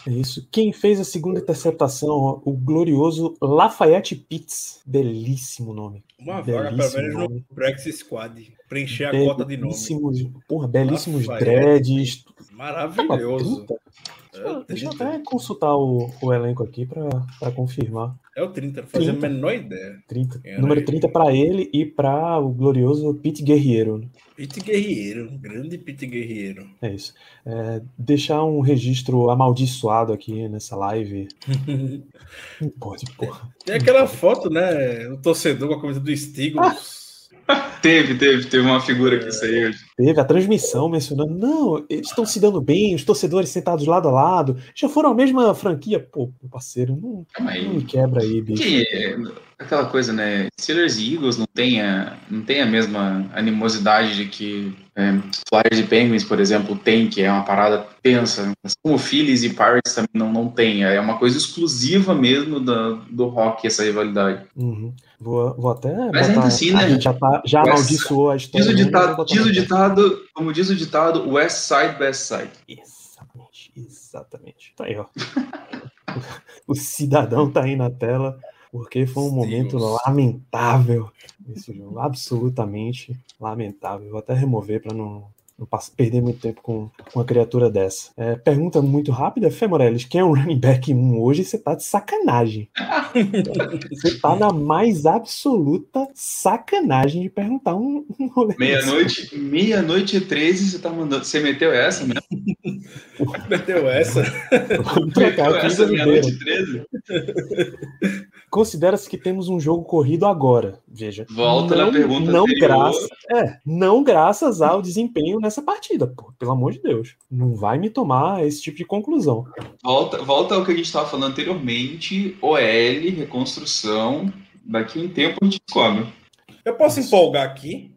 [SPEAKER 1] É isso. Quem fez a segunda interceptação, o glorioso Lafayette Pitts. Belíssimo nome.
[SPEAKER 2] Uma vaga, pelo menos, no Brexit Squad. Preencher a cota de nome.
[SPEAKER 1] Porra, belíssimos Lafayette. dreads.
[SPEAKER 2] Maravilhoso.
[SPEAKER 1] É Deixa eu até consultar o, o elenco aqui para confirmar.
[SPEAKER 2] É o 30, não fazia a menor ideia.
[SPEAKER 1] 30. Número 30 para ele e para o glorioso Pete Guerreiro.
[SPEAKER 2] Pete Guerreiro, grande Pete Guerreiro.
[SPEAKER 1] É isso. É, deixar um registro amaldiçoado aqui nessa live. não pode, porra.
[SPEAKER 2] Tem aquela foto, né? O torcedor com a camisa do Stigos.
[SPEAKER 3] Teve, teve, teve uma figura que saiu.
[SPEAKER 1] Teve a transmissão mencionando, não, eles estão se dando bem, os torcedores sentados lado a lado, já foram a mesma franquia. Pô, parceiro, não, não me quebra aí, bicho.
[SPEAKER 3] Que, aquela coisa, né? Steelers e Eagles não tem a, não tem a mesma animosidade de que é, Flyers e Penguins, por exemplo, tem, que é uma parada tensa. Mas como Phillies e Pirates também não, não tem. É uma coisa exclusiva mesmo do, do rock, essa rivalidade.
[SPEAKER 1] Uhum. Vou, vou até.
[SPEAKER 3] Mas ainda assim, né?
[SPEAKER 1] A gente já, tá, já amaldiçoou a história.
[SPEAKER 3] Diz o ditado, diz o ditado, como diz o ditado, West Side, Best Side.
[SPEAKER 1] Exatamente, exatamente. Tá aí, ó. o cidadão tá aí na tela porque foi um momento lamentável esse jogo, absolutamente lamentável. Vou até remover para não perder muito tempo com, uma criatura dessa. É, pergunta muito rápida, Fê quem é um running back 1 hoje? Você tá de sacanagem. você tá na mais absoluta sacanagem de perguntar um, um rolê.
[SPEAKER 3] Meia-noite, meia-noite e 13, você tá mandando. Você meteu essa, né?
[SPEAKER 2] Meteu essa.
[SPEAKER 1] Vamos trocar aqui
[SPEAKER 3] essa meia-noite e 13?
[SPEAKER 1] Considera-se que temos um jogo corrido agora. Veja.
[SPEAKER 3] Volta na pergunta
[SPEAKER 1] não
[SPEAKER 3] anterior.
[SPEAKER 1] graças, é, não graças ao desempenho nessa partida, pô, pelo amor de Deus. Não vai me tomar esse tipo de conclusão.
[SPEAKER 3] Volta, volta ao que a gente estava falando anteriormente. OL, reconstrução. Daqui um tempo a gente descobre.
[SPEAKER 2] Eu posso empolgar aqui?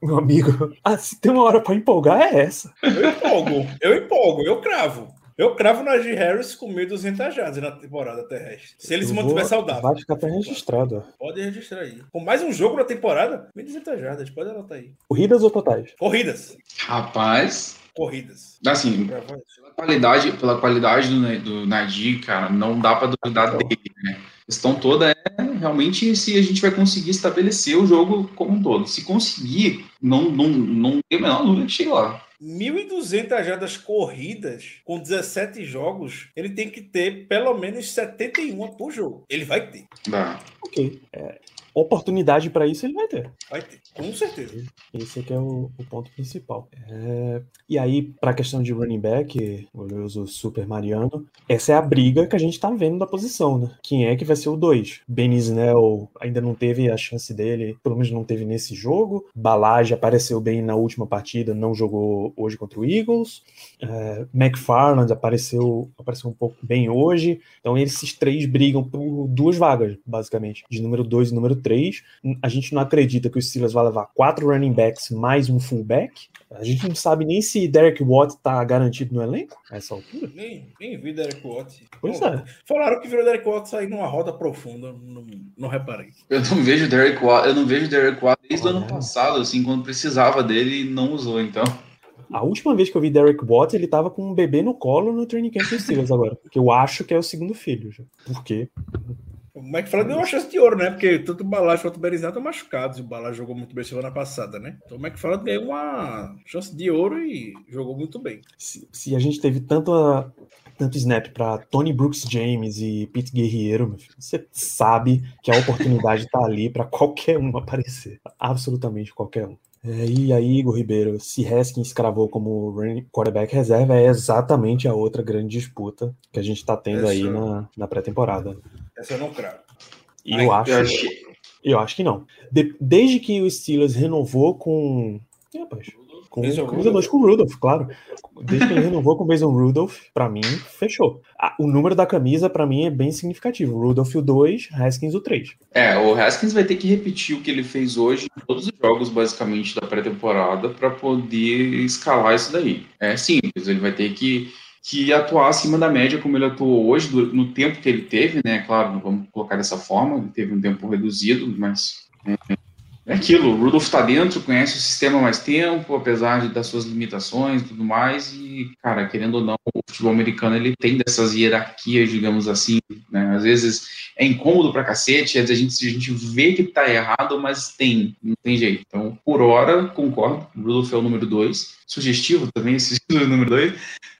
[SPEAKER 1] Meu amigo, ah, se tem uma hora pra empolgar é essa.
[SPEAKER 2] Eu empolgo. Eu empolgo. Eu cravo. Eu cravo na G. Harris com 1.200 jardas na temporada terrestre. Se ele se
[SPEAKER 1] Eu
[SPEAKER 2] mantiver
[SPEAKER 1] vou-
[SPEAKER 2] saudável.
[SPEAKER 1] Vai ficar até registrado.
[SPEAKER 2] Pode registrar aí. Com mais um jogo na temporada, 1.200 jardas. Pode anotar aí.
[SPEAKER 1] Corridas ou totais?
[SPEAKER 2] Corridas.
[SPEAKER 3] Rapaz,
[SPEAKER 2] Corridas.
[SPEAKER 3] assim, pela qualidade, pela qualidade do, do Nadir, cara, não dá pra duvidar dele, né? A questão toda é realmente se a gente vai conseguir estabelecer o jogo como um todo. Se conseguir, não, não, não tem a menor dúvida que chega lá.
[SPEAKER 2] 1.200 jardas corridas com 17 jogos, ele tem que ter pelo menos 71 por jogo. Ele vai ter.
[SPEAKER 3] Dá.
[SPEAKER 1] Ok. É, oportunidade pra isso ele vai ter.
[SPEAKER 2] Vai ter. Com certeza.
[SPEAKER 1] Esse aqui é o, o ponto principal. É, e aí, para a questão de running back, o Super Mariano, essa é a briga que a gente tá vendo da posição, né? Quem é que vai ser o 2? Ben Snell ainda não teve a chance dele, pelo menos não teve nesse jogo. Balage apareceu bem na última partida, não jogou hoje contra o Eagles. É, McFarland apareceu, apareceu um pouco bem hoje. Então, esses três brigam por duas vagas, basicamente, de número 2 e número 3. A gente não acredita que o Steelers vai levar quatro running backs mais um fullback. A gente não sabe nem se Derek Watt tá garantido no elenco a essa altura.
[SPEAKER 2] Nem, nem vi Derek Watt.
[SPEAKER 1] Pois é.
[SPEAKER 2] Falaram que virou Derek Watt sair numa roda profunda. Não, não reparei.
[SPEAKER 3] Eu não vejo Derek Watt, eu não vejo Derek Watt desde o ano
[SPEAKER 1] Olha.
[SPEAKER 3] passado, assim, quando precisava dele e não usou, então.
[SPEAKER 1] A última vez que eu vi Derek Watt, ele tava com um bebê no colo no training camp dos Steelers agora. Que eu acho que é o segundo filho. já. Por quê?
[SPEAKER 2] O McFarland deu uma chance de ouro, né? Porque tanto o Balage quanto o Berizal estão machucados. O Balage jogou muito bem semana passada, né? Então o McFarland ganhou uma chance de ouro e jogou muito bem.
[SPEAKER 1] Se, se a gente teve tanta, tanto snap pra Tony Brooks James e Pete Guerreiro, você sabe que a oportunidade tá ali pra qualquer um aparecer. Absolutamente qualquer um. É, e aí, Igor Ribeiro, se Haskins cravou como quarterback reserva, é exatamente a outra grande disputa que a gente tá tendo aí
[SPEAKER 2] Essa-
[SPEAKER 1] na, na pré-temporada.
[SPEAKER 2] Essa eu não cravo.
[SPEAKER 1] E eu acho,
[SPEAKER 3] Eu
[SPEAKER 1] acho que não. De- desde que o Steelers renovou com. Ih, rapaz. Com,
[SPEAKER 2] Mason
[SPEAKER 1] com,
[SPEAKER 2] Rudolph.
[SPEAKER 1] com o Rudolph, claro. Desde que ele renovou com o Mason Rudolph, pra mim, fechou. Ah, o número da camisa, pra mim, é bem significativo. Rudolph o 2, Haskins o 3.
[SPEAKER 3] É, o Haskins vai ter que repetir o que ele fez hoje em todos os jogos, basicamente, da pré-temporada, para poder escalar isso daí. É simples, ele vai ter que, que atuar acima da média, como ele atuou hoje, do- no tempo que ele teve, né? Claro, não vamos colocar dessa forma, ele teve um tempo reduzido, mas. É, é aquilo, o Rudolph tá dentro, conhece o sistema mais tempo, apesar das suas limitações e tudo mais, e, cara, querendo ou não, o futebol americano ele tem dessas hierarquias, digamos assim, né? Às vezes é incômodo pra cacete, às vezes a gente, a gente vê que tá errado, mas tem, não tem jeito. Então, por hora, concordo, o Rudolph é o número dois, sugestivo também esse número dois,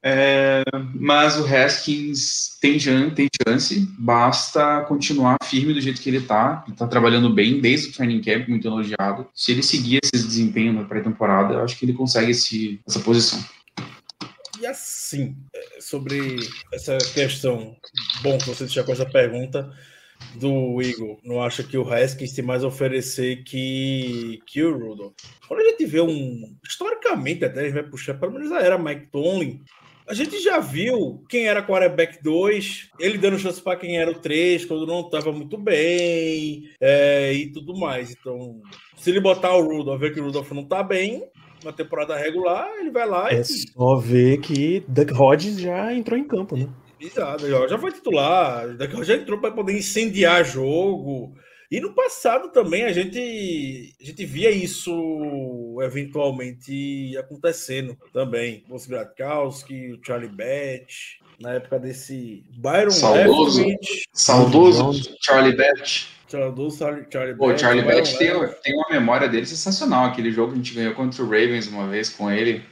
[SPEAKER 3] é, mas o Haskins tem, tem chance, basta continuar firme do jeito que ele tá, ele tá trabalhando bem desde o training camp, muito elogiado. Se ele seguir esse desempenho na pré-temporada, eu acho que ele consegue esse, essa posição.
[SPEAKER 2] E assim, é, sobre essa questão, bom que você deixar com essa pergunta do Igor, não acha que o Haskins tem mais a oferecer que, que o Rudolph? Quando a gente vê um. Historicamente, até a gente vai puxar, pelo menos a era Mike Tomlin. A gente já viu quem era quarterback 2, ele dando chance para quem era o 3, quando não estava muito bem é, e tudo mais. Então, se ele botar o Rudolph, ver que o Rudolph não tá bem na temporada regular, ele vai lá
[SPEAKER 1] É
[SPEAKER 2] e
[SPEAKER 1] só ver que Duck Hodges já entrou em campo, né?
[SPEAKER 2] Exato, já, já foi titular, daqui a já entrou para poder incendiar jogo. E no passado também a gente, a gente via isso eventualmente acontecendo também. O Gratkowski, o Charlie Batch, na época desse Byron
[SPEAKER 3] Saudoso.
[SPEAKER 2] Leftwich,
[SPEAKER 3] Saudoso Charlie Batch.
[SPEAKER 2] saudoso Charlie, Charlie
[SPEAKER 3] Pô, o
[SPEAKER 2] Batch,
[SPEAKER 3] Charlie Batch tem, tem uma memória dele sensacional. Aquele jogo que a gente ganhou contra o Ravens uma vez com ele.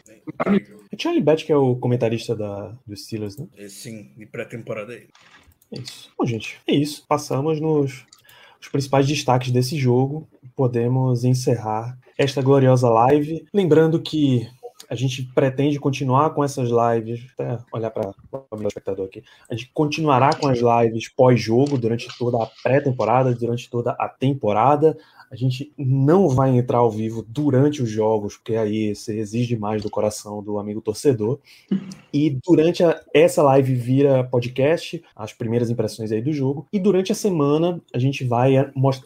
[SPEAKER 1] É Charlie Batch que é o comentarista da, dos Steelers, né?
[SPEAKER 2] É, Sim, de pré-temporada aí.
[SPEAKER 1] É isso. Bom, gente, é isso. Passamos nos os principais destaques desse jogo. Podemos encerrar esta gloriosa live. Lembrando que a gente pretende continuar com essas lives. Até olhar para o meu espectador aqui. A gente continuará com as lives pós-jogo durante toda a pré-temporada, durante toda a temporada. A gente não vai entrar ao vivo durante os jogos, porque aí você exige mais do coração do amigo torcedor. E durante a- essa live vira podcast, as primeiras impressões aí do jogo. E durante a semana a gente vai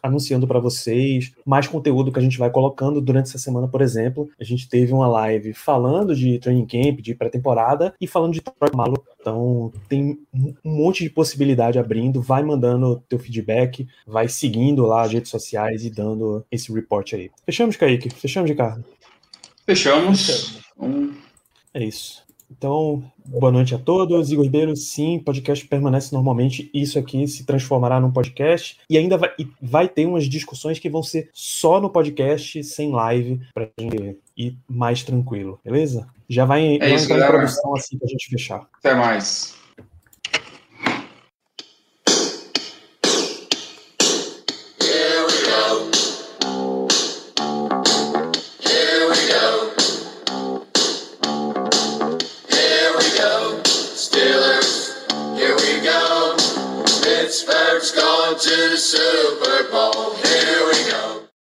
[SPEAKER 1] anunciando para vocês mais conteúdo que a gente vai colocando durante essa semana, por exemplo. A gente teve uma live falando de training camp, de pré-temporada e falando de Troy Malo. Então tem um um monte de possibilidade abrindo. Vai mandando teu feedback, vai seguindo lá as redes sociais e dando esse report aí. Fechamos, Kaique? Fechamos, Ricardo?
[SPEAKER 3] Fechamos. Um,
[SPEAKER 1] É isso. Então, boa noite a todos. Igor Ribeiro, sim, podcast permanece normalmente. Isso aqui se transformará num podcast e ainda vai, e vai ter umas discussões que vão ser só no podcast, sem live, pra gente ir mais tranquilo, beleza? Já vai, vai
[SPEAKER 3] isso,
[SPEAKER 1] entrar em produção assim pra gente fechar.
[SPEAKER 3] até mais.
[SPEAKER 4] To the Super Bowl. Here we go.